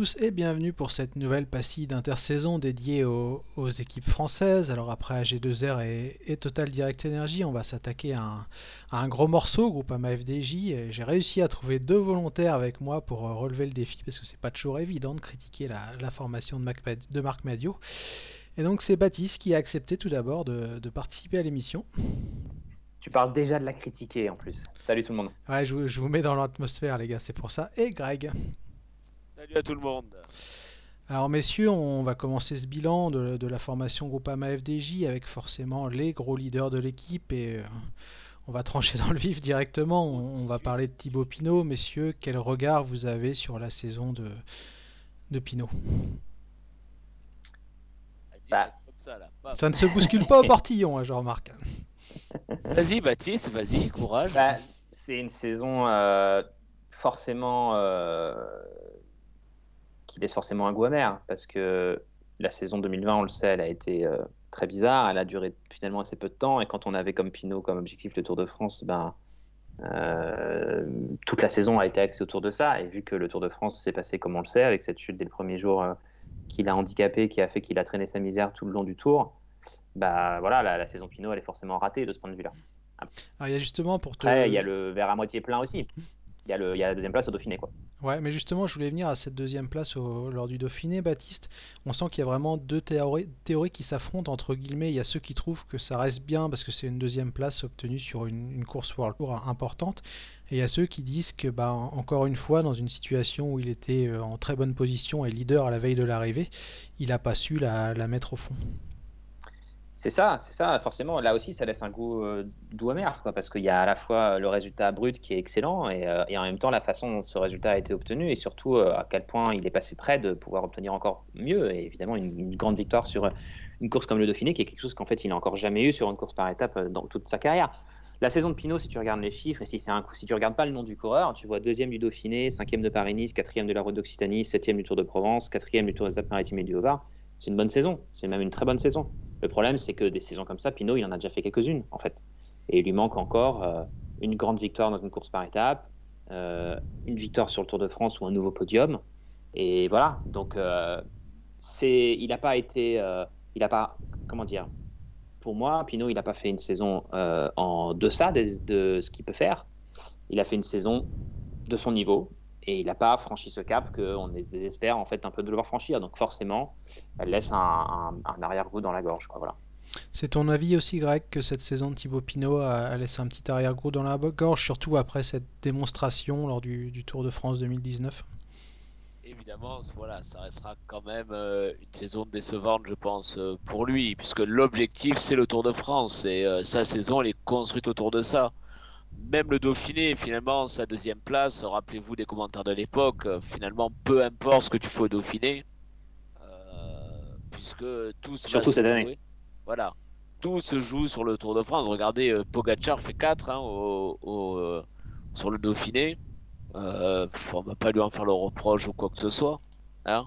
Tous et bienvenue pour cette nouvelle pastille d'intersaison dédiée aux, équipes françaises. Alors après AG2R et, Total Direct Energy, on va s'attaquer à, un gros morceau, groupe FDJ. J'ai réussi à trouver deux volontaires avec moi pour euh, relever le défi parce que c'est pas toujours évident de critiquer la, formation de, Marc Madio. Et donc c'est Baptiste qui a accepté tout d'abord de, participer à l'émission. Tu parles déjà de la critiquer en plus. Salut tout le monde. Ouais, je, je vous mets dans l'atmosphère les gars, c'est pour ça. Et Greg. Salut à tout le monde. Alors messieurs, on va commencer ce bilan de, la formation Groupama FDJ avec forcément les gros leaders de l'équipe et euh, on va trancher dans le vif directement. On, va parler de Thibaut Pinot. Messieurs, quel regard vous avez sur la saison de, de Pinot? Bah, ça, ne se bouscule pas au portillon, hein, Jean-Marc. Vas-y Baptiste, vas-y, courage. Bah, c'est une saison euh, forcément euh, qui laisse forcément un goût amer parce que la saison 2020, on le sait, elle a été euh, très bizarre. Elle a duré finalement assez peu de temps. Et quand on avait comme Pinot comme objectif le Tour de France, ben, euh, toute la saison a été axée autour de ça. Et vu que le Tour de France s'est passé comme on le sait, avec cette chute dès le premier jour euh, qui l'a handicapé, qui a fait qu'il a traîné sa misère tout le long du Tour, bah voilà, la, saison Pinot, elle est forcément ratée de ce point de vue-là. Ah, il y a justement pour Après, il y a le verre à moitié plein aussi. Il y, a la deuxième place au Dauphiné, quoi. Ouais, mais justement, je voulais venir à cette deuxième place lors du Dauphiné, Baptiste. On sent qu'il y a vraiment deux théories, qui s'affrontent, entre guillemets. Il y a ceux qui trouvent que ça reste bien parce que c'est une deuxième place obtenue sur une, course World Tour importante. Et il y a ceux qui disent que, bah, encore une fois, dans une situation où il était euh, en très bonne position et leader à la veille de l'arrivée, il n'a pas su la mettre au fond. C'est ça, c'est ça. Forcément, là aussi, ça laisse un goût euh, doux amer, parce qu'il y a à la fois le résultat brut qui est excellent et, euh, en même temps la façon dont ce résultat a été obtenu et surtout euh, à quel point il est passé près de pouvoir obtenir encore mieux. Et évidemment, une, grande victoire sur une course comme le Dauphiné, qui est quelque chose qu'en fait il n'a encore jamais eu sur une course par étape dans toute sa carrière. La saison de Pinot, si tu regardes les chiffres et si, un, si tu regardes pas le nom du coureur, tu vois deuxième du Dauphiné, cinquième de Paris-Nice, quatrième de la Route d'Occitanie, septième du Tour de Provence, quatrième du Tour des Alpes-Maritimes et du Haut-Var. C'est une bonne saison, c'est même une très bonne saison. Le problème, c'est que des saisons comme ça, Pinot, il en a déjà fait quelques-unes, en fait. Et il lui manque encore euh, une grande victoire dans une course par étape, euh, une victoire sur le Tour de France ou un nouveau podium. Et voilà. Donc, euh, il n'a pas été, il n'a pas, comment dire, pour moi, Pinot, il n'a pas fait une saison en deçà de, de ce qu'il peut faire. Il a fait une saison de son niveau, et il n'a pas franchi ce cap qu'on désespère en fait un peu de le voir franchir. Donc forcément, elle laisse un, arrière-goût dans la gorge. Quoi, voilà. C'est ton avis aussi, Greg, que cette saison de Thibaut Pinot a, laissé un petit arrière-goût dans la gorge, surtout après cette démonstration lors du, Tour de France 2019 Évidemment, voilà, ça restera quand même euh, une saison décevante, je pense, euh, pour lui, puisque l'objectif c'est le Tour de France et euh, sa saison elle est construite autour de ça même le Dauphiné, finalement, sa deuxième place, rappelez-vous des commentaires de l'époque, euh, finalement, peu importe ce que tu fais au Dauphiné, euh, puisque tout se Surtout cette année. Voilà. Tout se joue sur le Tour de France. Regardez, euh, Pogacar fait 4 hein, au, sur le Dauphiné. Euh, on va pas lui en faire le reproche ou quoi que ce soit. Hein.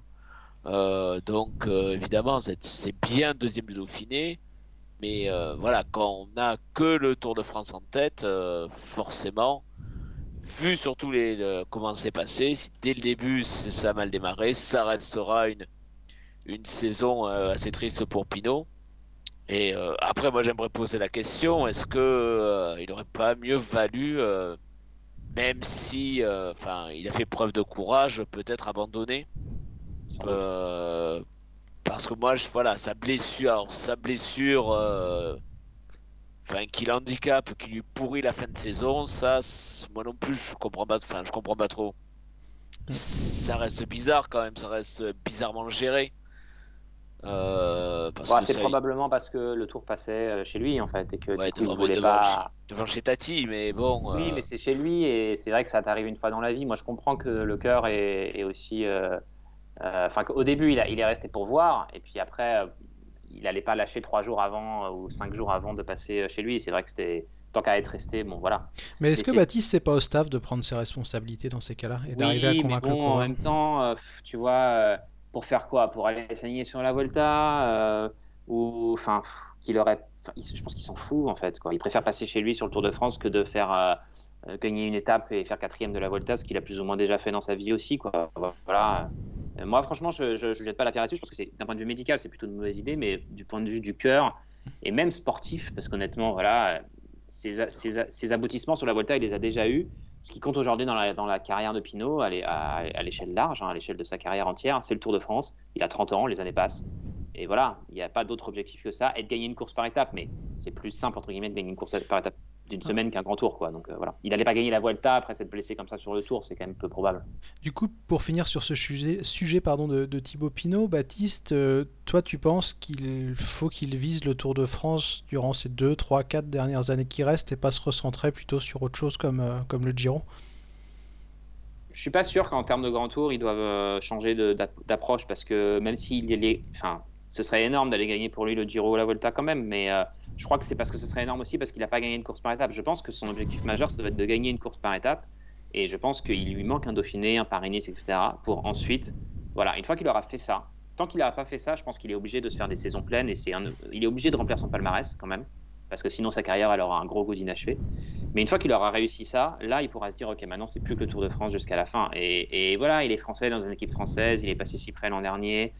donc, évidemment, c'est bien deuxième du Dauphiné. Mais euh, voilà, quand on n'a que le Tour de France en tête, euh, forcément, vu surtout les, comment c'est passé, si dès le début ça a mal démarré, ça restera une, une saison euh, assez triste pour Pinot. Et après, moi j'aimerais poser la question est-ce que il n'aurait pas mieux valu, même si, enfin, il a fait preuve de courage, peut-être abandonner parce que moi, je, voilà, sa blessure, sa blessure, euh, enfin, qui l'handicape, qui lui pourrit la fin de saison, ça, moi non plus, je comprends pas, enfin, je comprends pas trop. Ça reste bizarre quand même, ça reste bizarrement géré. Euh, c'est probablement parce que le tour passait euh, chez lui en fait et que du coup, il voulait pas devant chez Tati mais bon oui mais c'est chez lui et c'est vrai que ça t'arrive une fois dans la vie moi je comprends que le cœur est, est, aussi euh, enfin, au début, il, est resté pour voir, et puis après, euh, il n'allait pas lâcher trois jours avant euh, ou cinq jours avant de passer chez lui. C'est vrai que c'était tant qu'à être resté, bon voilà. Mais est-ce que Baptiste, c'est pas au staff de prendre ses responsabilités dans ces cas-là et d'arriver à convaincre mais bon, En même temps, tu vois, pour faire quoi? Pour aller s'aligner sur la Volta ou enfin, qu'il aurait, je pense qu'il s'en fout en fait. Quoi. Il préfère passer chez lui sur le Tour de France que de faire gagner une étape et faire quatrième de la Volta, ce qu'il a plus ou moins déjà fait dans sa vie aussi. Quoi. Voilà. Moi, franchement, je ne jette pas la pierre là-dessus. Je pense que d'un point de vue médical, c'est plutôt une mauvaise idée, mais du point de vue du cœur et même sportif, parce qu'honnêtement, voilà, ses, aboutissements sur la Volta, il les a déjà eus. Ce qui compte aujourd'hui dans la, dans la, carrière de Pinot, à l'échelle large, hein, à l'échelle de sa carrière entière, c'est le Tour de France. Il a 30 ans, les années passent. Et voilà, il n'y a pas d'autre objectif que ça, et de gagner une course par étape. Mais c'est plus simple, entre guillemets, de gagner une course par étape d'une semaine qu'un grand tour. Quoi. Donc euh, voilà. Il n'allait pas gagner la Vuelta après s'être blessé comme ça sur le tour, c'est quand même peu probable. Du coup, pour finir sur ce sujet, sujet pardon, de, de Thibaut Pinot, Baptiste, euh, toi tu penses qu'il faut qu'il vise le Tour de France durant ces 2, 3, 4 dernières années qui restent et pas se recentrer plutôt sur autre chose comme, euh, comme le Giro? Je suis pas sûr qu'en termes de grand tour, ils doivent changer d'approche parce que même s'il est, enfin, ce serait énorme d'aller gagner pour lui le Giro ou la Volta quand même, mais euh, je crois que c'est parce que ce serait énorme aussi parce qu'il n'a pas gagné une course par étape. Je pense que son objectif majeur, ça doit être de gagner une course par étape, et je pense qu'il lui manque un Dauphiné, un Paris-Nice, etc. pour ensuite, voilà, une fois qu'il aura fait ça, tant qu'il n'aura pas fait ça, je pense qu'il est obligé de se faire des saisons pleines et c'est il est obligé de remplir son palmarès quand même parce que sinon sa carrière elle aura un gros goût d'inachevé. Mais une fois qu'il aura réussi ça, là, il pourra se dire, OK, maintenant, c'est plus que le Tour de France jusqu'à la fin. Et, et, voilà, il est français dans une équipe française, il est passé si près l'an dernier.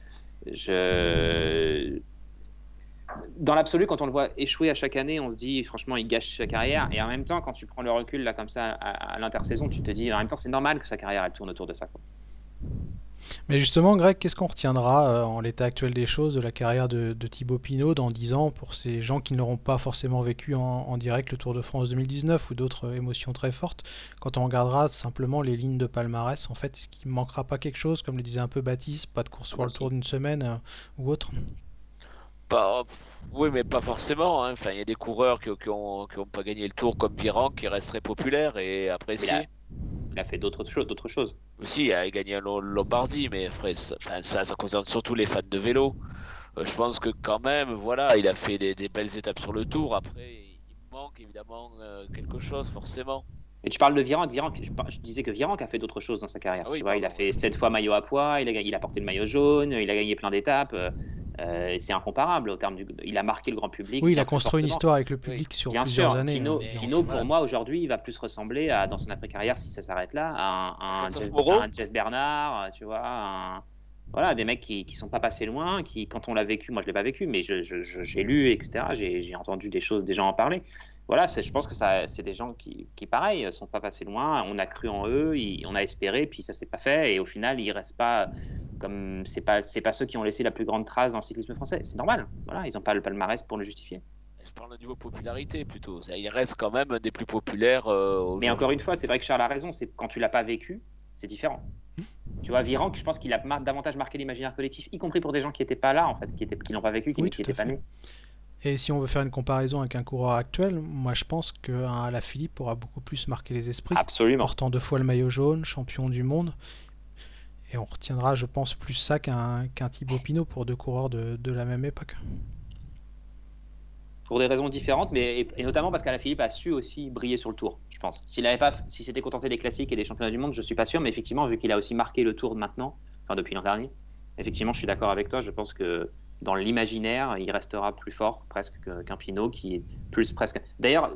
Dans l'absolu, quand on le voit échouer à chaque année, on se dit, franchement, il gâche sa carrière. Et en même temps, quand tu prends le recul, là, comme ça, à, l'intersaison, tu te dis, en même temps, c'est normal que sa carrière, elle tourne autour de ça. Mais justement, Greg, qu'est-ce qu'on retiendra euh, en l'état actuel des choses de la carrière de, de Thibaut Pinot dans 10 ans pour ces gens qui n'auront pas forcément vécu en, en, direct le Tour de France 2019 ou d'autres euh, émotions très fortes? Quand on regardera simplement les lignes de palmarès, en fait, est-ce qu'il ne manquera pas quelque chose, comme le disait un peu Baptiste, pas de course le Tour d'une semaine euh, ou autre? Pas, oui, mais pas forcément. Hein. Enfin, il y a des coureurs qui n'ont qui ont pas gagné le Tour comme Viran qui resteraient populaires et appréciés il a fait d'autres choses, d'autres choses. Aussi, il a gagné un Lombardie, mais ça, ça, ça, concerne surtout les fans de vélo. Euh, je pense que quand même, voilà, il a fait des, des, belles étapes sur le tour. Après, il manque évidemment euh, quelque chose, forcément. Et tu parles de Virenque. Virenque je, je, disais que Virenque a fait d'autres choses dans sa carrière. Ah oui, tu vois, il a fait sept fois maillot à poids, il a, il a porté le maillot jaune, il a gagné plein d'étapes. Euh, c'est incomparable au terme du. Il a marqué le grand public. Oui, il a construit une histoire avec le public oui. sur bien plusieurs sûr, années. Pinot, hein, Pinot pour moi, aujourd'hui, il va plus ressembler à, dans son après-carrière, si ça s'arrête là, à un, un, Jeff, un, Jeff, Bernard, tu vois, un, voilà, des mecs qui, qui sont pas passés loin, qui, quand on l'a vécu, moi je l'ai pas vécu, mais j'ai lu, etc. J'ai entendu des choses, des gens en parler. Voilà, je pense que c'est des gens qui, qui, pareil, sont pas passés loin. On a cru en eux, ils, on a espéré, puis ça s'est pas fait, et au final, ils restent pas comme c'est pas c'est pas ceux qui ont laissé la plus grande trace dans le cyclisme français. C'est normal. Voilà, ils n'ont pas le palmarès pour le justifier. Je parle au niveau popularité plutôt. Il reste quand même un des plus populaires. Euh, Mais encore une fois, c'est vrai que Charles a raison. C'est quand tu l'as pas vécu, c'est différent. Tu vois, Virenque, je pense qu'il a mar davantage marqué l'imaginaire collectif, y compris pour des gens qui n'étaient pas là, en fait, qui n'ont qui pas vécu, qui oui, n'étaient pas nés. Et si on veut faire une comparaison avec un coureur actuel, moi je pense qu'un La Philippe aura beaucoup plus marqué les esprits. Absolument. Portant deux fois le maillot jaune, champion du monde. Et on retiendra, je pense, plus ça qu'un qu Thibaut Pinot pour deux coureurs de, de, la même époque. Pour des raisons différentes, mais et, et notamment parce qu'Alaphilippe a su aussi briller sur le tour, je pense. S'il avait pas, si s'était contenté des classiques et des championnats du monde, je suis pas sûr, mais effectivement, vu qu'il a aussi marqué le tour maintenant, enfin depuis l'an dernier, effectivement, je suis d'accord avec toi. Je pense que dans l'imaginaire, il restera plus fort presque qu'un Pinot qui est plus presque. D'ailleurs,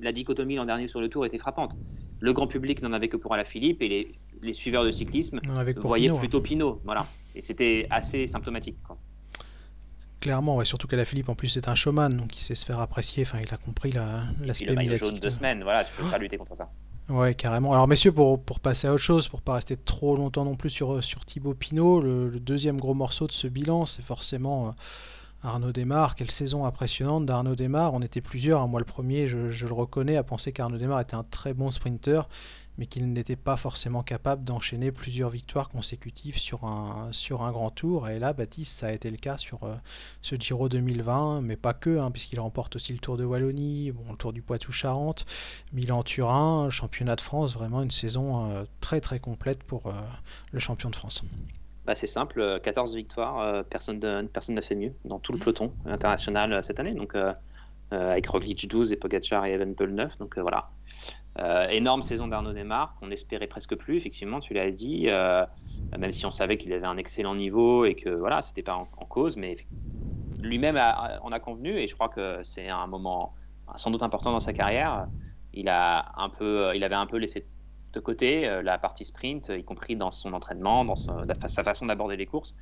la dichotomie l'an dernier sur le tour était frappante. Le grand public n'en avait que pour Alaphilippe et les, les suiveurs de cyclisme voyaient Pinot, plutôt hein. Pinot. Voilà. Et c'était assez symptomatique. Quoi. Clairement, ouais, surtout qu'Alaphilippe en plus c'est un showman, donc il sait se faire apprécier. Enfin, il a compris l'aspect la, médiatique. jaune de semaine, voilà, tu peux pas lutter contre ça. Ouais, carrément. Alors, messieurs, pour, passer à autre chose, pour pas rester trop longtemps non plus sur, sur Thibaut Pinot, le, deuxième gros morceau de ce bilan, c'est forcément euh, Arnaud Desmar. Quelle saison impressionnante d'Arnaud Desmar. On était plusieurs, hein, moi le premier, je, je, le reconnais, à penser qu'Arnaud Desmar était un très bon sprinter, mais qu'il n'était pas forcément capable d'enchaîner plusieurs victoires consécutives sur un, sur un grand tour. Et là, Baptiste, ça a été le cas sur euh, ce Giro 2020, mais pas que, hein, puisqu'il remporte aussi le Tour de Wallonie, bon, le Tour du Poitou-Charentes, Milan-Turin, championnat de France, vraiment une saison euh, très très complète pour euh, le champion de France. Bah, c'est simple, 14 victoires, personne n'a personne fait mieux dans tout le peloton international cette année. Donc, avec Roglic 12 et Pogacar et Evenepoel 9. Donc voilà. Euh, énorme saison d'Arnaud Desmar, qu'on espérait presque plus, effectivement, tu l'as dit, euh, même si on savait qu'il avait un excellent niveau et que voilà, c'était pas en, cause, mais lui-même en a convenu et je crois que c'est un moment sans doute important dans sa carrière. il a un peu, il avait un peu laissé de côté la partie sprint, y compris dans son entraînement, dans sa façon d'aborder les courses,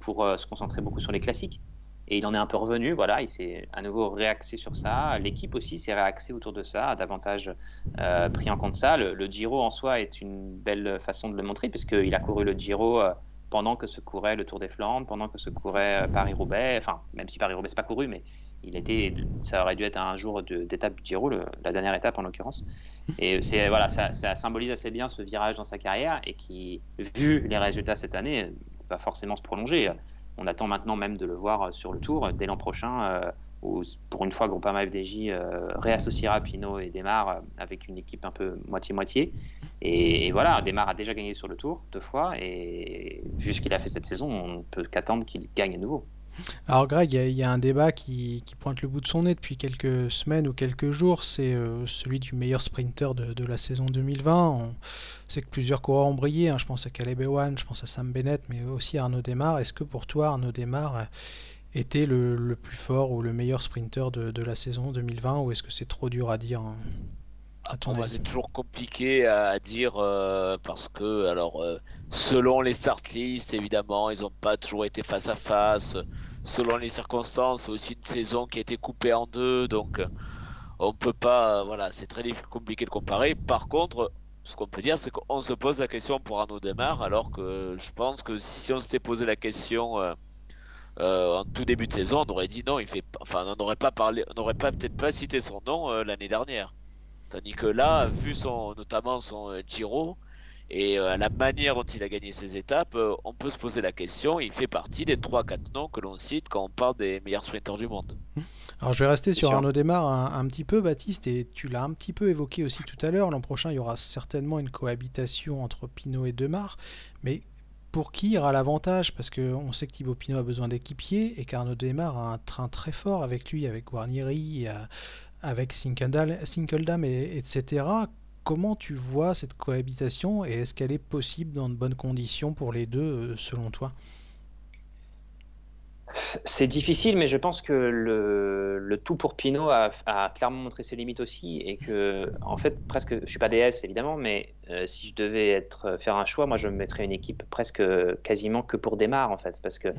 pour se concentrer beaucoup sur les classiques. Et il en est un peu revenu, voilà, il s'est à nouveau réaxé sur ça. L'équipe aussi s'est réaxée autour de ça, a davantage euh, pris en compte ça. Le, le, Giro en soi est une belle façon de le montrer, puisqu'il a couru le Giro euh, pendant que se courait le Tour des Flandres, pendant que se courait euh, Paris-Roubaix, enfin, même si Paris-Roubaix, c'est pas couru, mais il était, ça aurait dû être un jour d'étape du Giro, la dernière étape en l'occurrence. Et voilà, ça, symbolise assez bien ce virage dans sa carrière et qui, vu les résultats cette année, va forcément se prolonger on attend maintenant même de le voir euh, sur le tour dès l'an prochain, euh, où pour une fois Groupama FDJ euh, réassociera Pinot et Demar avec une équipe un peu moitié-moitié. Et, et, voilà, Demar a déjà gagné sur le tour deux fois, et vu ce qu'il a fait cette saison, on ne peut qu'attendre qu'il gagne à nouveau. Alors Greg, il y, a un débat qui, pointe le bout de son nez depuis quelques semaines ou quelques jours, c'est euh, celui du meilleur sprinter de, la saison 2020. On sait que plusieurs coureurs ont brillé, hein. je pense à Caleb Ewan, je pense à Sam Bennett, mais aussi à Arnaud Demar. Est-ce que pour toi Arnaud Demar était le, plus fort ou le meilleur sprinter de, de la saison 2020 ou est-ce que c'est trop dur à dire hein? C'est toujours compliqué à dire euh, parce que, alors, euh, selon les start lists, évidemment, ils n'ont pas toujours été face à face. Selon les circonstances, c'est aussi une saison qui a été coupée en deux, donc on peut pas, voilà, c'est très compliqué de comparer. Par contre, ce qu'on peut dire, c'est qu'on se pose la question pour Arnaud Demar, alors que je pense que si on s'était posé la question euh, euh, en tout début de saison, on aurait dit non, il fait, enfin, on n'aurait pas parlé, on n'aurait pas peut-être pas cité son nom euh, l'année dernière. Tandis que là, vu son, notamment son euh, Giro et euh, la manière dont il a gagné ses étapes, euh, on peut se poser la question. Il fait partie des 3-4 noms que l'on cite quand on parle des meilleurs sprinters du monde. Alors je vais rester sur sûr. Arnaud Desmar un, un, petit peu, Baptiste, et tu l'as un petit peu évoqué aussi tout à l'heure. L'an prochain, il y aura certainement une cohabitation entre Pinot et Demar, mais pour qui ira l'avantage? Parce qu'on sait que Thibaut Pinot a besoin d'équipiers et qu'Arnaud Desmar a un train très fort avec lui, avec Guarnieri, avec Sinkeldam, et, etc. Comment tu vois cette cohabitation et est-ce qu'elle est possible dans de bonnes conditions pour les deux, selon toi? C'est difficile, mais je pense que le, tout pour Pinot a, clairement montré ses limites aussi, et que, en fait, presque, je suis pas DS évidemment, mais euh, si je devais être faire un choix, moi je me mettrais une équipe presque quasiment que pour Démarre en fait, parce que euh,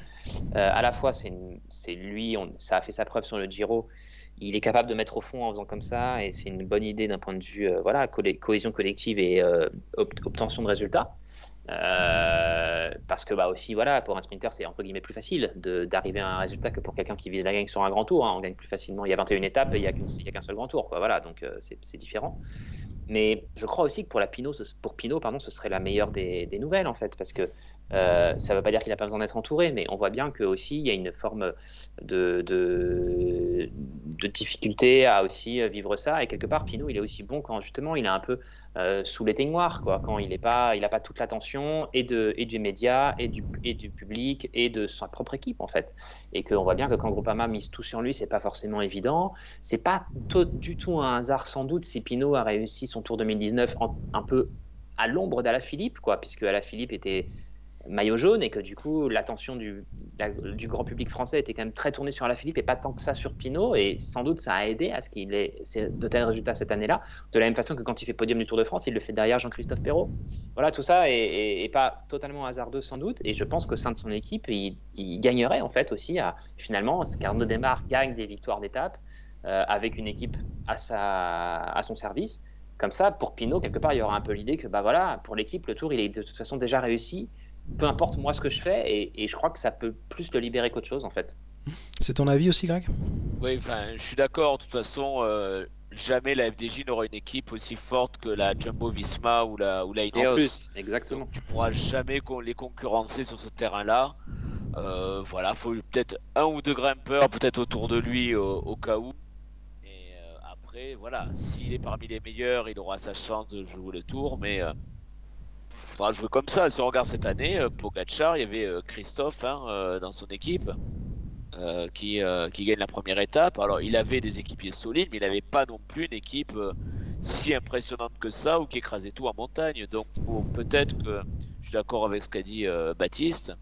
à la fois c'est lui, ça a fait sa preuve sur le Giro, il est capable de mettre au fond en faisant comme ça, et c'est une bonne idée d'un point de vue euh, voilà co cohésion collective et euh, obtention de résultats. Euh, parce que bah aussi voilà pour un sprinter c'est entre guillemets plus facile d'arriver à un résultat que pour quelqu'un qui vise la gagne sur un grand tour hein. on gagne plus facilement il y a 21 étapes et il n'y a qu'un seul grand tour quoi voilà donc c'est différent mais je crois aussi que pour la Pinot pour Pinot pardon ce serait la meilleure des, des nouvelles en fait parce que euh, ça ne veut pas dire qu'il n'a pas besoin d'être entouré, mais on voit bien que aussi il y a une forme de, difficulté à aussi vivre ça. Et quelque part, Pinot, il est aussi bon quand justement il est un peu euh, sous l'éteignoir, quoi, quand il n'a pas, pas toute l'attention et, du média, et du, public, et de sa propre équipe en fait. Et qu'on voit bien que quand Groupama mise tout sur lui, c'est pas forcément évident. C'est pas du tout un hasard sans doute si Pinot a réussi son Tour 2019 en, un peu à l'ombre d'Alaphilippe, quoi, puisque Alaphilippe était maillot jaune et que du coup l'attention du, grand public français était quand même très tournée sur Alaphilippe et pas tant que ça sur Pinot. Et sans doute ça a aidé à ce qu'il ait de tels résultats cette année-là. De la même façon que quand il fait podium du Tour de France il le fait derrière Jean-Christophe Perrault. Voilà tout ça est, pas totalement hasardeux sans doute. Et je pense qu'au sein de son équipe il, il, gagnerait en fait aussi à finalement Carnot Demar gagne des victoires d'étape euh, avec une équipe à, sa, à son service. Comme ça, pour Pinot, quelque part, il y aura un peu l'idée que, bah voilà, pour l'équipe, le tour, il est de toute façon déjà réussi peu importe moi ce que je fais, et, et je crois que ça peut plus le libérer qu'autre chose en fait. C'est ton avis aussi, Greg? Oui, enfin, je suis d'accord. De toute façon, euh, jamais la FDJ n'aura une équipe aussi forte que la Jumbo Visma ou la, ou la Ineos. En plus, exactement. Donc, tu pourras jamais les concurrencer sur ce terrain-là. Euh, voilà, faut peut-être un ou deux grimpeurs, peut-être autour de lui au, au cas où. Et euh, après, voilà, s'il est parmi les meilleurs, il aura sa chance de jouer le tour, mais euh, faudra jouer comme ça. Si on regarde cette année, euh, Pogacar, il y avait euh, Christophe hein, euh, dans son équipe qui, qui gagne la première étape. Alors, il avait des équipiers solides, mais il n'avait pas non plus une équipe si impressionnante que ça ou qui écrasait tout en montagne. Donc, peut-être que je suis d'accord avec ce qu'a dit Baptiste.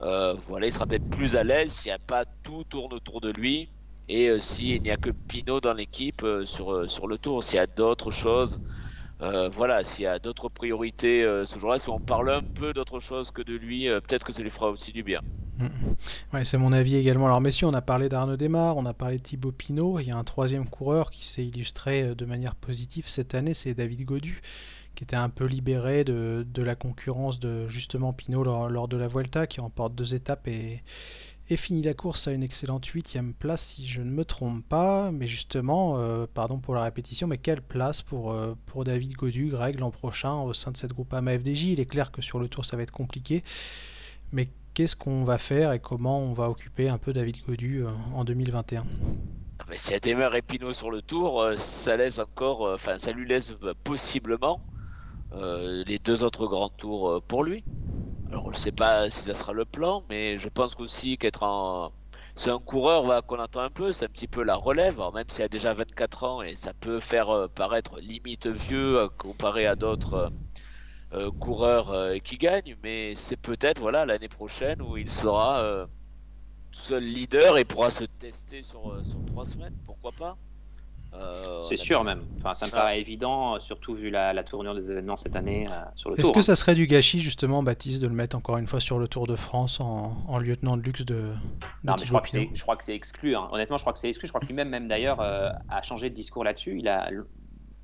voilà, il sera peut-être plus à l'aise s'il n'y a pas tout tourne autour de lui et s'il n'y a que Pinot dans l'équipe sur, sur le tour, s'il y a d'autres choses, euh, voilà, s'il y a d'autres priorités euh, ce jour-là, si on parle un peu d'autre chose que de lui, euh, peut-être que ça lui fera aussi du bien. Mm. Ouais, c'est mon avis également. Alors messieurs, on a parlé d'Arnaud Desmar, on a parlé de Thibaut Pinot. Il y a un troisième coureur qui s'est illustré de manière positive cette année, c'est David Godu, qui était un peu libéré de, de la concurrence de justement Pinot lors, lors de la Vuelta, qui remporte deux étapes et, et finit la course à une excellente huitième place si je ne me trompe pas. Mais justement, euh, pardon pour la répétition, mais quelle place pour, euh, pour David Godu, Greg, l'an prochain au sein de cette groupe AMA FDJ Il est clair que sur le tour ça va être compliqué, mais qu'est-ce qu'on va faire et comment on va occuper un peu David Godu euh, en 2021 Ah, y a Desmar et Pinot sur le tour, ça laisse encore, enfin, ça lui laisse euh, possiblement les deux autres grands tours pour lui. Alors, on ne sait pas si ça sera le plan, mais je pense qu'aussi qu'être en... C'est un coureur qu'on attend un peu, c'est un petit peu la relève, même s'il a déjà 24 ans et ça peut faire euh, paraître limite vieux euh, comparé à d'autres euh, coureurs qui gagnent, mais c'est peut-être voilà l'année prochaine où il sera euh, seul leader et pourra se tester sur, sur trois semaines, pourquoi pas? Euh, C'est sûr même. Enfin, ça me Voilà. paraît évident, euh, surtout vu la, la tournure des événements cette année euh, sur le Est-ce tour. que hein. ça serait du gâchis justement, Baptiste, de le mettre encore une fois sur le Tour de France en, en lieutenant de luxe de, de Non, mais je Thibaut crois que c'est, je crois que c'est exclu. hein. Honnêtement, je crois que c'est exclu. Je crois que lui-même, même d'ailleurs, euh, a changé de discours là-dessus. Il a,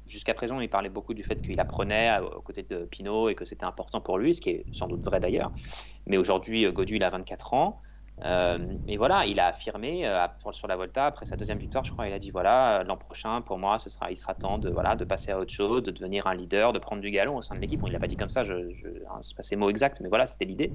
jusqu'à présent, il parlait beaucoup du fait qu'il apprenait aux côtés de Pinot et que c'était important pour lui, ce qui est sans doute vrai d'ailleurs. Mais aujourd'hui, Godu, il a 24 ans. Euh, et voilà, il a affirmé euh, sur la Volta, après sa deuxième victoire, je crois, il a dit voilà, euh, l'an prochain, pour moi, ce sera, il sera temps de, voilà, de passer à autre chose, de devenir un leader, de prendre du galon au sein de l'équipe. Bon, il l'a pas dit comme ça, je, je, hein, c'est pas ses mots exacts, mais voilà, c'était l'idée.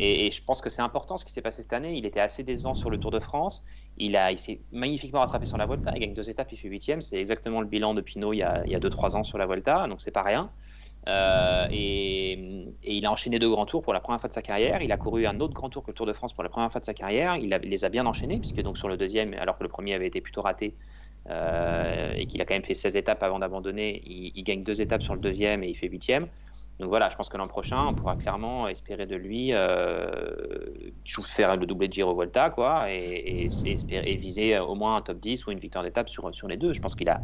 Et, je pense que c'est important ce qui s'est passé cette année. Il était assez décevant sur le Tour de France. Il, a, il s'est magnifiquement rattrapé sur la Volta. Il gagne deux étapes, il fait huitième. C'est exactement le bilan de Pinot il y a, il y a deux, trois ans sur la Volta, donc c'est pas rien. Euh, et, il a enchaîné deux grands tours pour la première fois de sa carrière. Il a couru un autre grand tour que le Tour de France pour la première fois de sa carrière. Il les a bien enchaînés, puisque donc sur le deuxième, alors que le premier avait été plutôt raté, euh, et qu'il a quand même fait 16 étapes avant d'abandonner, il, il, gagne deux étapes sur le deuxième et il fait huitième. Donc voilà, je pense que l'an prochain, on pourra clairement espérer de lui euh, faire le doublé de Giro Volta, quoi, et, viser au moins un top 10 ou une victoire d'étape sur, sur les deux. Je pense qu'il a,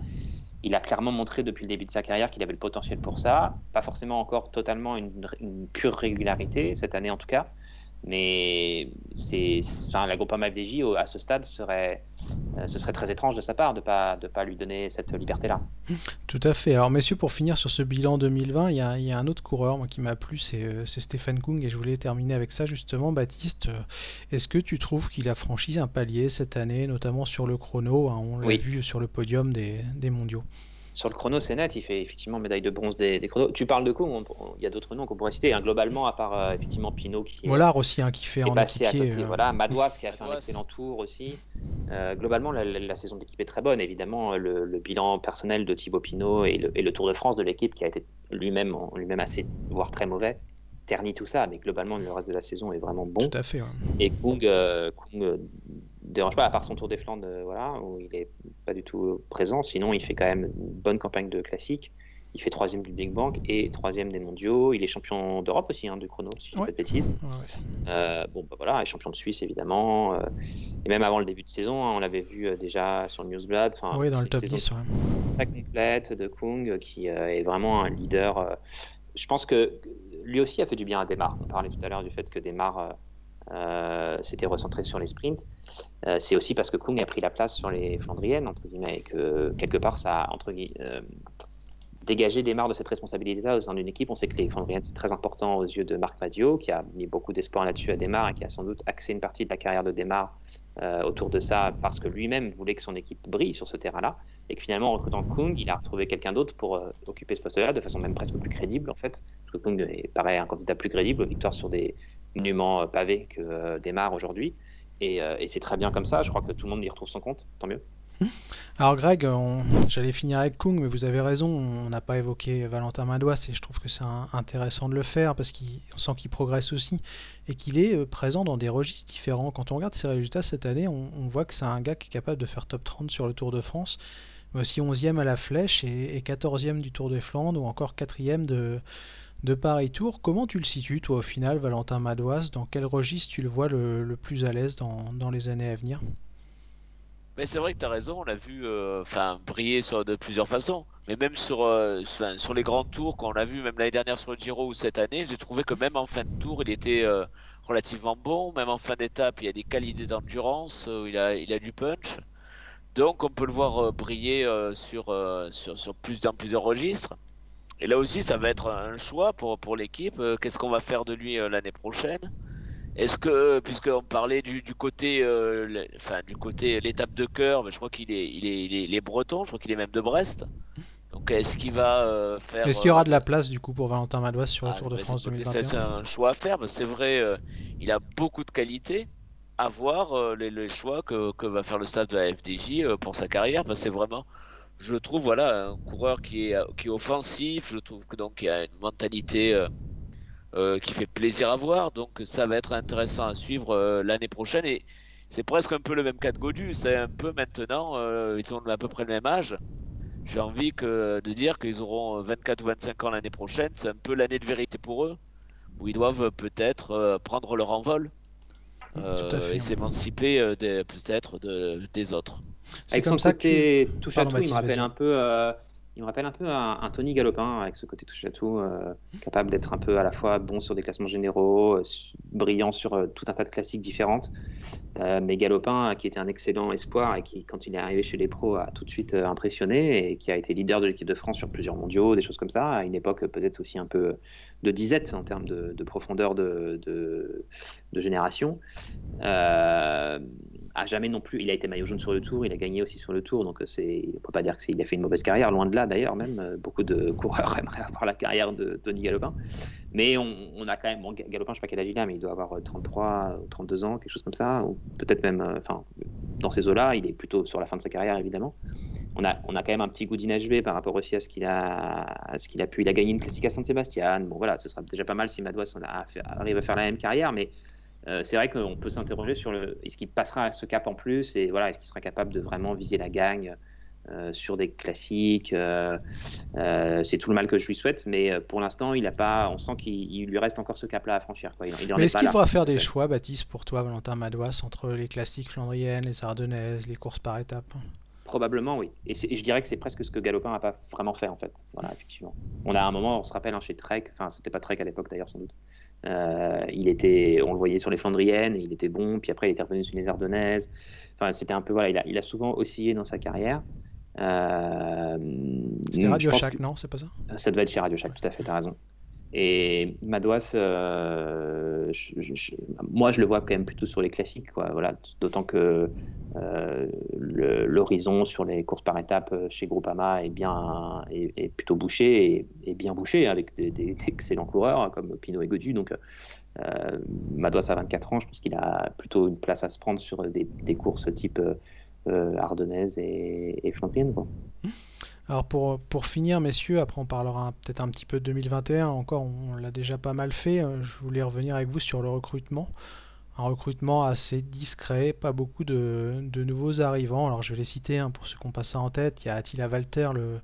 il a clairement montré depuis le début de sa carrière qu'il avait le potentiel pour ça. Pas forcément encore totalement une pure régularité, cette année en tout cas. Mais c'est, enfin, la Groupama FDJ à ce stade serait, euh, ce serait très étrange de sa part de ne pas, de pas lui donner cette liberté-là. Tout à fait. Alors messieurs, pour finir sur ce bilan 2020, il y a, il y a un autre coureur moi, qui m'a plu, c'est euh, Stéphane Kung, et je voulais terminer avec ça justement. Baptiste, euh, est-ce que tu trouves qu'il a franchi un palier cette année, notamment sur le chrono hein, On l'a Oui. vu sur le podium des, des mondiaux? Sur le chrono, c'est net, il fait effectivement médaille de bronze des, des chronos. Tu parles de Kung, il y a d'autres noms qu'on pourrait citer, hein, globalement, à part euh, effectivement Pinot qui est, Mollard aussi, hein, qui fait qui est en passé à équipier. côté. euh, Voilà, Madouas qui a fait un Madouas. excellent tour aussi. Euh, globalement, la, la, la saison de l'équipe est très bonne. Évidemment, le, le, bilan personnel de Thibaut Pinot et le, et le Tour de France de l'équipe qui a été lui-même lui-même assez, voire très mauvais, ternit tout ça. Mais globalement, le reste de la saison est vraiment bon. Tout à fait. Ouais. Et Kung, euh, Kung euh, dérange pas, à part son Tour des Flandres, euh, voilà, où il est pas du tout présent. Sinon, il fait quand même une bonne campagne de classique. Il fait troisième du Big Bang et troisième des mondiaux. Il est champion d'Europe aussi, hein, du chrono, si je dis ouais. pas de bêtises. Ouais, ouais. Euh, bon, bah voilà, et champion de Suisse, évidemment. Euh, et même avant le début de saison, hein, on l'avait vu déjà sur le Newsblad. Oui, dans le top une saison 10. Ouais. très complète de Kung, qui est vraiment un leader. je pense que lui aussi a fait du bien à Desmar. On parlait tout à l'heure du fait que Desmar euh, s'était recentré sur les sprints. Euh, c'est aussi parce que Kung a pris la place sur les Flandriennes, entre guillemets, et que quelque part, ça a euh, dégagé Desmar de cette responsabilité-là au sein d'une équipe. On sait que les Flandriennes, c'est très important aux yeux de Marc Madio, qui a mis beaucoup d'espoir là-dessus à Desmar et qui a sans doute axé une partie de la carrière de Desmar euh, autour de ça parce que lui-même voulait que son équipe brille sur ce terrain-là et que finalement, en recrutant Kung, il a retrouvé quelqu'un d'autre pour occuper ce poste-là de façon même presque plus crédible, en fait, parce que Kung pareil, un candidat plus crédible, victoire sur des monuments pavés que euh, Desmar aujourd'hui. Et, euh, et c'est très bien comme ça. Je crois que tout le monde y retrouve son compte. Tant mieux. Alors Greg, j'allais finir avec Kung, mais vous avez raison, on n'a pas évoqué Valentin Madouas et je trouve que c'est intéressant de le faire parce qu'on sent qu'il progresse aussi et qu'il est euh, présent dans des registres différents. Quand on regarde ses résultats cette année, on, voit que c'est un gars qui est capable de faire top 30 sur le Tour de France, mais aussi 11e à la Flèche et, et 14e du Tour des Flandres ou encore 4e de, de Paris Tour. Comment tu le situes toi au final, Valentin Madouas? Dans quel registre tu le vois le, plus à l'aise dans, les années à venir? Mais c'est vrai que tu as raison, on l'a vu euh, briller de plusieurs façons. Mais même sur, euh, les grands tours, quand on l'a vu même l'année dernière sur le Giro ou cette année, j'ai trouvé que même en fin de tour, il était euh, relativement bon. Même en fin d'étape, il a des qualités d'endurance, il a, il a du punch. Donc on peut le voir briller sur, sur, sur plus, dans plusieurs registres. Et là aussi, ça va être un choix pour, pour l'équipe. Euh, Qu'est-ce qu'on va faire de lui euh, l'année prochaine? Est-ce que, puisqu'on parlait du, du côté, euh, le- enfin, du côté l'étape de cœur, mais je crois qu'il est, il est, il est, il est breton, je crois qu'il est même de Brest. Donc, est-ce qu'il va euh, faire, Est-ce qu'il y aura euh, de la place du coup pour Valentin Madouas sur le ah, Tour de c'est France bonne question, c'est 2021 un? choix à faire, que c'est vrai, euh, il a beaucoup de qualités. À voir euh, les, les choix que, que va faire le staff de la FDJ euh, pour sa carrière, parce que c'est vraiment, je trouve, voilà, un coureur qui est, qui est offensif. Je trouve que donc il a une mentalité. euh, euh, qui fait plaisir à voir. Donc ça va être intéressant à suivre euh, l'année prochaine. Et c'est presque un peu le même cas de Godu. C'est un peu maintenant, euh, ils ont à peu près le même âge. J'ai envie que, de dire qu'ils auront 24 ou 25 ans l'année prochaine. C'est un peu l'année de vérité pour eux, où ils doivent peut-être euh, prendre leur envol Tout à euh, fait. et s'émanciper euh, des- peut-être de- des autres. C'est Avec comme son ça que. côté touche à Pardon, tout, il me rappelle vas-y. un peu, euh, il me rappelle un peu un, un Tony Galopin avec ce côté touche à tout, euh, capable d'être un peu à la fois bon sur des classements généraux, euh, su- brillant sur euh, tout un tas de classiques différentes. Euh, mais Galopin, qui était un excellent espoir et qui, quand il est arrivé chez les pros, a tout de suite euh, impressionné et qui a été leader de l'équipe de France sur plusieurs mondiaux, des choses comme ça, à une époque euh, peut-être aussi un peu de disette en termes de, de profondeur de, de, de génération. Euh, a jamais non plus, il a été maillot jaune sur le tour, il a gagné aussi sur le tour, donc euh, c'est, on peut pas dire qu'il a fait une mauvaise carrière, loin de là d'ailleurs même. Euh, Beaucoup de coureurs aimeraient avoir la carrière de Tony Galopin, mais on, a quand même, bon, Galopin, je sais pas quel âge il a, mais il doit avoir euh, 33 ou 32 ans, quelque chose comme ça, ou peut-être même, euh, enfin, dans ces eaux-là, il est plutôt sur la fin de sa carrière évidemment. On a, on a quand même un petit goût d'inachevé par rapport aussi à ce qu'il a, à ce qu'il a pu. Il a gagné une classique à San Sébastien. Bon voilà, ce sera déjà pas mal si Madouas arrive à faire la même carrière, mais euh, c'est vrai qu'on peut s'interroger sur le est-ce qu'il passera à ce cap en plus et voilà est-ce qu'il sera capable de vraiment viser la gagne euh, sur des classiques euh, c'est tout le mal que je lui souhaite mais pour l'instant il a pas on sent qu'il il lui reste encore ce cap là à franchir quoi. il, il en Mais est est-ce qu'il devra faire des choix, Baptiste, pour toi, Valentin Madouas, entre les classiques flandriennes, les ardennaises, les courses par étapes? Probablement oui. Et je dirais que c'est presque ce que Galopin n'a pas vraiment fait en fait. Voilà effectivement. On a un moment on se rappelle hein, chez Trek enfin c'était pas Trek à l'époque d'ailleurs sans doute Euh, il était, on le voyait sur les Flandriennes, et il était bon. Puis après, il était revenu sur les Ardennaises. Enfin, c'était un peu voilà, il a, il a souvent oscillé dans sa carrière. Euh, C'était Radio que Shack, non C'est pas ça? Ça devait être chez Radio Shack, Ouais. tout à fait, t'as raison. Et Madouas, euh, moi, je le vois quand même plutôt sur les classiques. Voilà, d'autant que euh, l'horizon sur les courses par étapes euh, chez Groupama est bien, est, est plutôt bouché et bien bouché avec des, des- d'excellents coureurs hein, comme Pinot et Godu. Donc, euh, Madouas a 24 ans, je pense qu'il a plutôt une place à se prendre sur des, courses type ardennaise et, et flandrienne, quoi. Alors pour, finir, messieurs, après on parlera peut-être un petit peu de 2021, encore on, l'a déjà pas mal fait, euh, je voulais revenir avec vous sur le recrutement. Un recrutement assez discret, pas beaucoup de, nouveaux arrivants. Alors je vais les citer hein, pour ceux qui ont pas ça en tête. Il y a Attila Walter, le,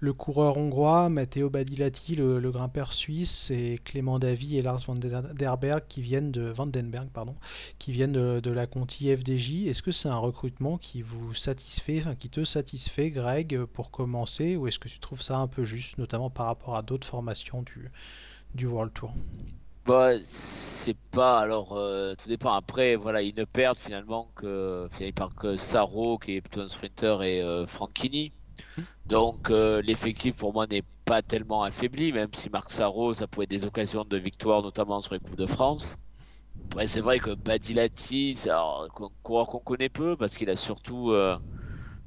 le coureur hongrois, Matteo Badilati, le, grimpeur suisse, et Clément Davy et Lars van qui viennent de Vandenberg, pardon, qui viennent de, la Conti FDJ. Est-ce que c'est un recrutement qui vous satisfait, enfin, qui te satisfait, Greg, pour commencer, ou est-ce que tu trouves ça un peu juste, notamment par rapport à d'autres formations du, du World Tour? Bah, c'est pas alors euh, tout dépend. Après, voilà, ils ne perdent finalement que finalement, que Saro qui est plutôt un sprinter et euh, Franchini. Donc euh, l'effectif pour moi n'est pas tellement affaibli, même si Marc Sarro, ça pouvait être des occasions de victoire, notamment sur les Coupes de France. Après, c'est vrai que Badilati, c'est un coureur qu'on connaît peu parce qu'il a surtout euh,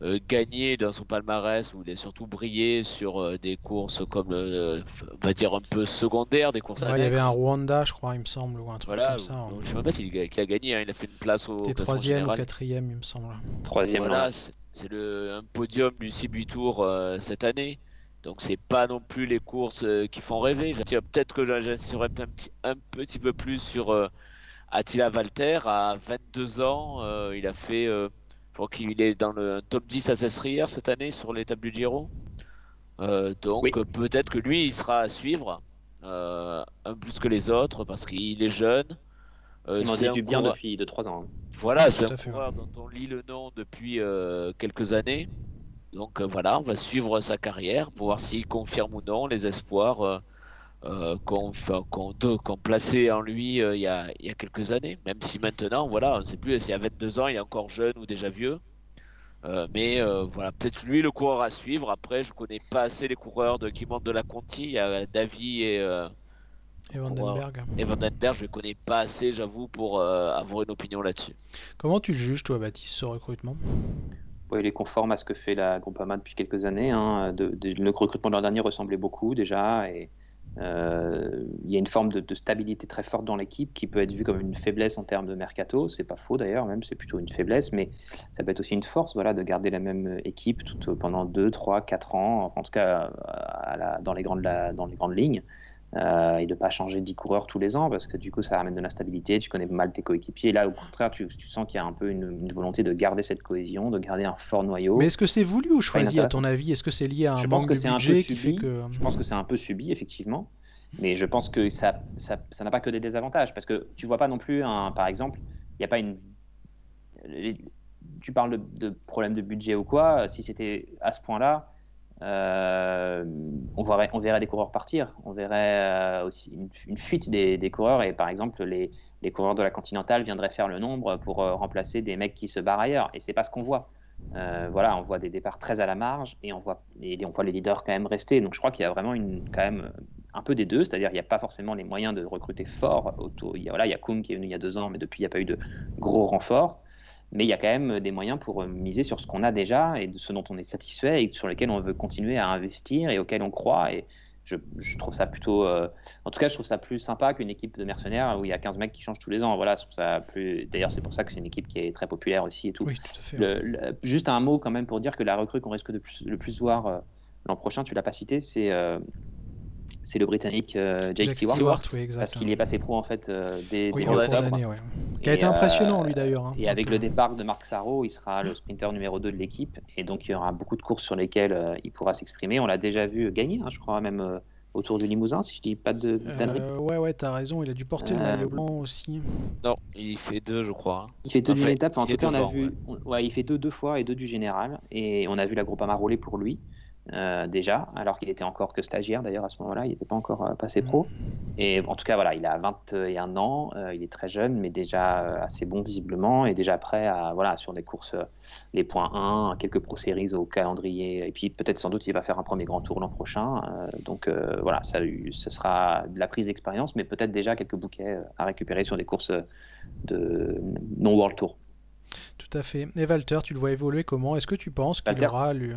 euh, gagné dans son palmarès ou il a surtout brillé sur euh, des courses comme, euh, on va dire, un peu secondaires, des courses Ouais, Il y avait un. Rwanda, je crois, il me semble, ou un truc comme Voilà, ça. hein. donc, je sais même pas s'il a, qu'il a gagné, hein, il a fait une place au, T'es classement troisième ou général. quatrième, il me semble. Troisième, ouais. Voilà, c'est c'est le un podium du CB Tour euh, cette année. Donc c'est pas non plus les courses euh, qui font rêver. Je dirais Peut-être que j'insisterai un petit, un petit peu plus sur euh, Attila Valter à 22 ans. il a fait, je crois qu'il est dans le top 10 à Sesrière cette année sur l'étape du Giro. Euh, donc Oui, peut-être que lui, il sera à suivre euh, un plus que les autres parce qu'il est jeune. Euh, Il m'en dit un du bien coureur, depuis 2-3 ans. hein. voilà, c'est un ouais. coureur dont on lit le nom depuis euh, quelques années. Donc euh, voilà, on va suivre sa carrière pour voir s'il confirme ou non les espoirs euh, euh, qu'on qu'on plaçait en lui euh, il y a, il y a quelques années. Même si maintenant, voilà, on ne sait plus s'il y a 22 ans, il est encore jeune ou déjà vieux. Euh, mais euh, voilà, peut-être lui le coureur à suivre. Après, je connais pas assez les coureurs de, qui montent de la Conti. Il y a Davy et, euh, Et Vandenberg. et Vandenberg. Je les connais pas assez, j'avoue, pour euh, avoir une opinion là-dessus. Comment tu le juges, toi, Baptiste, ce recrutement? Bon, il est conforme à ce que fait la Groupama depuis quelques années. hein. De- de- le recrutement de l'an dernier ressemblait beaucoup déjà. Et, euh, il y a une forme de, de stabilité très forte dans l'équipe qui peut être vue comme une faiblesse en termes de mercato. C'est pas faux d'ailleurs, même c'est plutôt une faiblesse, mais ça peut être aussi une force voilà, de garder la même équipe tout, pendant 2, 3, 4 ans, en tout cas à la- dans, les grandes, la- dans les grandes lignes. Euh, et de ne pas changer 10 coureurs tous les ans parce que du coup ça ramène de l'instabilité, tu connais mal tes coéquipiers. Là au contraire tu, tu sens qu'il y a un peu une, une volonté de garder cette cohésion, de garder un fort Mais noyau. est-ce que c'est voulu ou choisi, à ton avis? Est-ce que c'est lié à un Je pense manque que de c'est un peu budget qui fait subi. que... Je pense que c'est un peu subi effectivement, mais je pense que ça ça ça n'a pas que des désavantages parce que tu vois pas non plus un par exemple il n'y a pas une tu parles de, de problème de budget ou quoi, si c'était à ce point-là, euh, on, verrait, des coureurs partir, on verrait euh, aussi une, fuite des, coureurs et par exemple les, coureurs de la Continentale viendraient faire le nombre pour euh, remplacer des mecs qui se barrent ailleurs et c'est pas ce qu'on voit. Voilà, on voit des départs très à la marge et on voit, les leaders quand même rester. Donc je crois qu'il y a vraiment une, quand même un peu des deux, c'est-à-dire il n'y a pas forcément les moyens de recruter fort. Autour. Il y a, il y a Koum qui est venu il y a deux ans, mais depuis il n'y a pas eu de gros renforts. Mais il y a quand même des moyens pour miser sur ce qu'on a déjà et de ce dont on est satisfait et sur lesquels on veut continuer à investir et auxquels on croit. Et je, je trouve ça plutôt. Euh, en tout cas, je trouve ça plus sympa qu'une équipe de mercenaires où il y a 15 mecs qui changent tous les ans. Voilà, je trouve ça plus. D'ailleurs, c'est pour ça que c'est une équipe qui est très populaire aussi et tout. Oui, tout à fait. Le, le, juste un mot quand même pour dire que la recrue qu'on risque de plus, le plus voir euh, l'an prochain, tu l'as pas cité, c'est. Euh, c'est le Britannique euh, Jake, Jack Stewart, Stewart, oui, parce qu'il est passé pro en fait euh, dès, Oui, dès en Pour cours octobre. d'année, ouais. Qui a Et, été impressionnant, euh, lui, d'ailleurs. hein, et avec peu. le départ de Marc Sarro, il sera le sprinter numéro 2 de l'équipe. Et donc, il y aura beaucoup de courses sur lesquelles euh, il pourra s'exprimer. On l'a déjà vu gagner, hein, je crois, même euh, autour du Limousin, si je dis pas de d'ânerie. Euh, ouais, ouais, t'as raison, il a dû porter le Euh, maillot blanc aussi. Non, il fait deux, je crois. hein. il fait deux d'une étape. En tout cas, on a ouais. vu. on- ouais, il fait deux deux fois et deux du général. Et on a vu la Groupama rouler pour lui. Euh, déjà, alors qu'il était encore que stagiaire d'ailleurs à ce moment-là, il n'était pas encore euh, passé pro. Et en tout cas, voilà, il a 21 ans, euh, il est très jeune, mais déjà assez bon visiblement, et déjà prêt à, voilà, sur des courses, les points 1, quelques Pro Series au calendrier, et puis peut-être sans doute il va faire un premier grand tour l'an prochain. donc voilà, ça, ce sera de la prise d'expérience, mais peut-être déjà quelques bouquets à récupérer sur des courses de non-World Tour. Tout à fait. Et Walter, tu le vois évoluer comment? Est-ce que tu penses qu'il aura lui,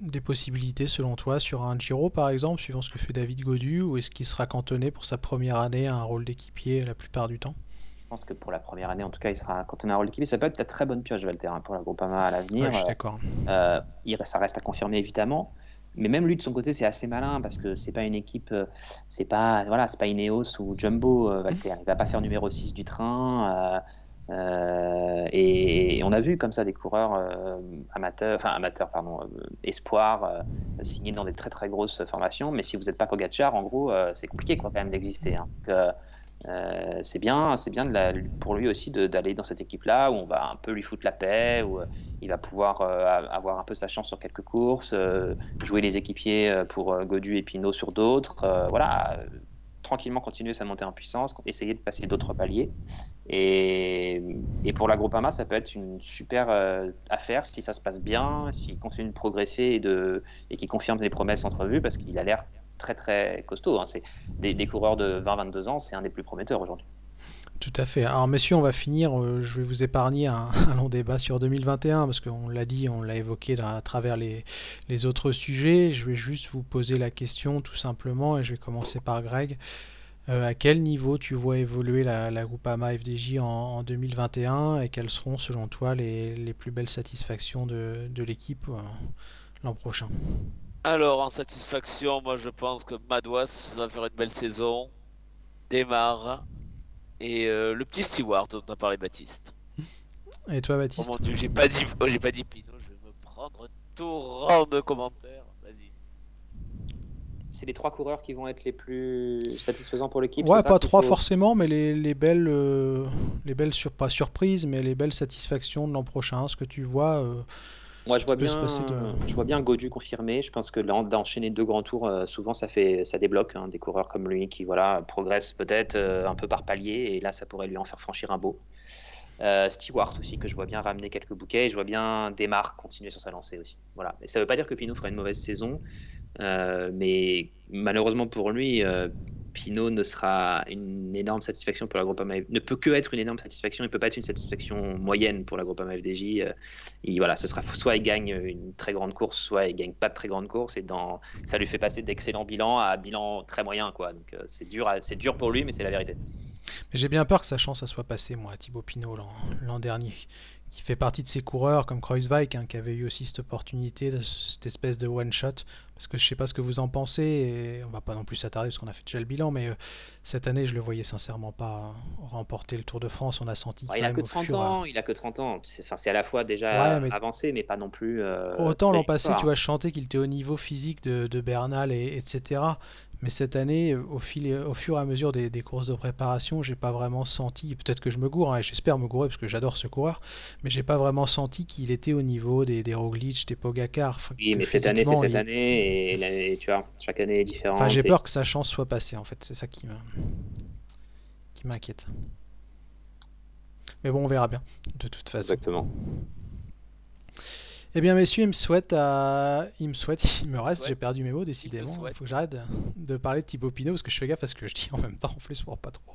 des possibilités, selon toi, sur un Giro, par exemple, suivant ce que fait David Godu, ou est-ce qu'il sera cantonné pour sa première année à un rôle d'équipier la plupart du temps? Je pense que pour la première année, en tout cas, il sera on a un rôle d'équipier. Ça peut être la très bonne pioche, Valter, hein, pour la Groupama à Ouais, l'avenir. je suis d'accord. Euh, ça reste à confirmer évidemment. Mais même lui de son côté, c'est assez malin parce que c'est pas une équipe, euh, c'est pas voilà, c'est pas Ineos ou Jumbo, euh, Valter. Il va pas faire numéro 6 du train. euh, euh, et, on a vu comme ça des coureurs euh, amateurs, enfin amateurs, pardon, euh, espoirs, euh, signés dans des très très grosses formations. Mais si vous n'êtes pas Pogacar, en gros, c'est compliqué quand même d'exister. hein. C'est bien, bien pour lui aussi d'aller dans cette équipe-là où on va un peu lui foutre la paix, où il va pouvoir avoir un peu sa chance sur quelques courses, jouer les équipiers pour Godu et Pinot sur d'autres. voilà, tranquillement continuer sa montée en puissance, essayer de passer d'autres paliers. Et, pour la Groupama, ça peut être une super euh, affaire si ça se passe bien, s'il continue de progresser et, qu'il confirme les promesses entrevues, parce qu'il a l'air très très costaud. Hein. C'est des, coureurs de 20-22 ans, c'est un des plus prometteurs aujourd'hui. Tout à fait. Alors messieurs, on va finir, euh, je vais vous épargner un, long débat sur 2021, parce qu'on l'a dit, on l'a évoqué à travers les autres sujets. Je vais juste vous poser la question tout simplement, et je vais commencer par Greg. Euh, à quel niveau tu vois évoluer la, la Groupama FDJ en, en 2021 et quelles seront selon toi les, les plus belles satisfactions de, de l'équipe euh, l'an prochain? Alors, en satisfaction, moi je pense que Madouas va faire une belle saison, démarre, et euh, le petit Stewart dont a parlé Baptiste. Et toi Oh mon Baptiste dieu, j'ai pas dit, oh, j'ai pas dit Pinot, je vais me prendre un torrent de commentaires. C'est les trois coureurs qui vont être les plus satisfaisants pour l'équipe. Ouais, pas trois forcément, mais les, les belles, euh, les belles sur, pas surprises, mais les belles satisfactions de l'an prochain. Ce que tu vois, euh, Moi, je vois de. bien, je vois bien Godu confirmé. Je pense que d'enchaîner deux grands tours, euh, souvent ça fait, ça débloque hein, des coureurs comme lui qui voilà progressent peut-être un peu par palier et là ça pourrait lui en faire franchir un beau. Euh, Stewart aussi que je vois bien ramener quelques bouquets et je vois bien Desmar continuer sur sa lancée aussi. Voilà. Et ça veut pas dire que Pinot fera une mauvaise saison, euh, mais malheureusement pour lui, euh, Pinot ne sera une énorme satisfaction pour la Groupama F- ne peut que être une énorme satisfaction. Il peut pas être une satisfaction moyenne pour la Groupama FDJ. Euh, voilà, ce sera soit il gagne une très grande course, soit il gagne pas de très grande course. Et dans, ça lui fait passer d'excellents bilans à bilan très moyen, quoi. Donc euh, c'est dur, c'est dur pour lui, mais c'est la vérité. J'ai bien peur que sa chance soit passée, moi, Thibaut Pinot l'an dernier, qui fait partie de ces coureurs comme Kreuzweig, hein, qui avait eu aussi cette opportunité, cette espèce de one shot. Parce que je sais pas ce que vous en pensez, et on va pas non plus s'attarder parce qu'on a fait déjà le bilan, mais euh, cette année je le voyais sincèrement pas remporter le Tour de France. On a senti quand il a que au 30 fur et à ans, il a que 30 ans. C'est, enfin, c'est à la fois déjà Ouais, mais avancé, mais pas non plus euh, autant l'an passé, tu vois, je chantais qu'il était au niveau physique de, de Bernal, et, etc. Mais cette année, au, fil, au fur et à mesure des, des courses de préparation, j'ai pas vraiment senti, peut-être que je me gourre, hein, et j'espère me gourer parce que j'adore ce coureur, mais j'ai pas vraiment senti qu'il était au niveau des, des Roglic, des Pogacar, Oui, mais cette année, c'est cette il... année, et, tu vois, chaque année est enfin, j'ai différente. Et... peur que sa chance soit passée, en fait, c'est ça qui m'inquiète. Mais bon, on verra bien, de toute façon. Exactement. Eh bien, messieurs, il me souhaite, à... il me souhaite, il me te reste, j'ai perdu mes mots décidément. Il faut que j'arrête de, parler de Thibaut Pinot parce que je fais gaffe à ce que je dis en même temps en plus pour pas trop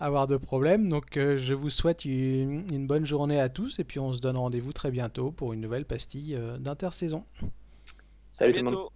avoir de problème. Donc, euh, je vous souhaite une, une bonne journée à tous et puis on se donne rendez-vous très bientôt pour une nouvelle pastille euh, d'intersaison. À Salut tout le monde.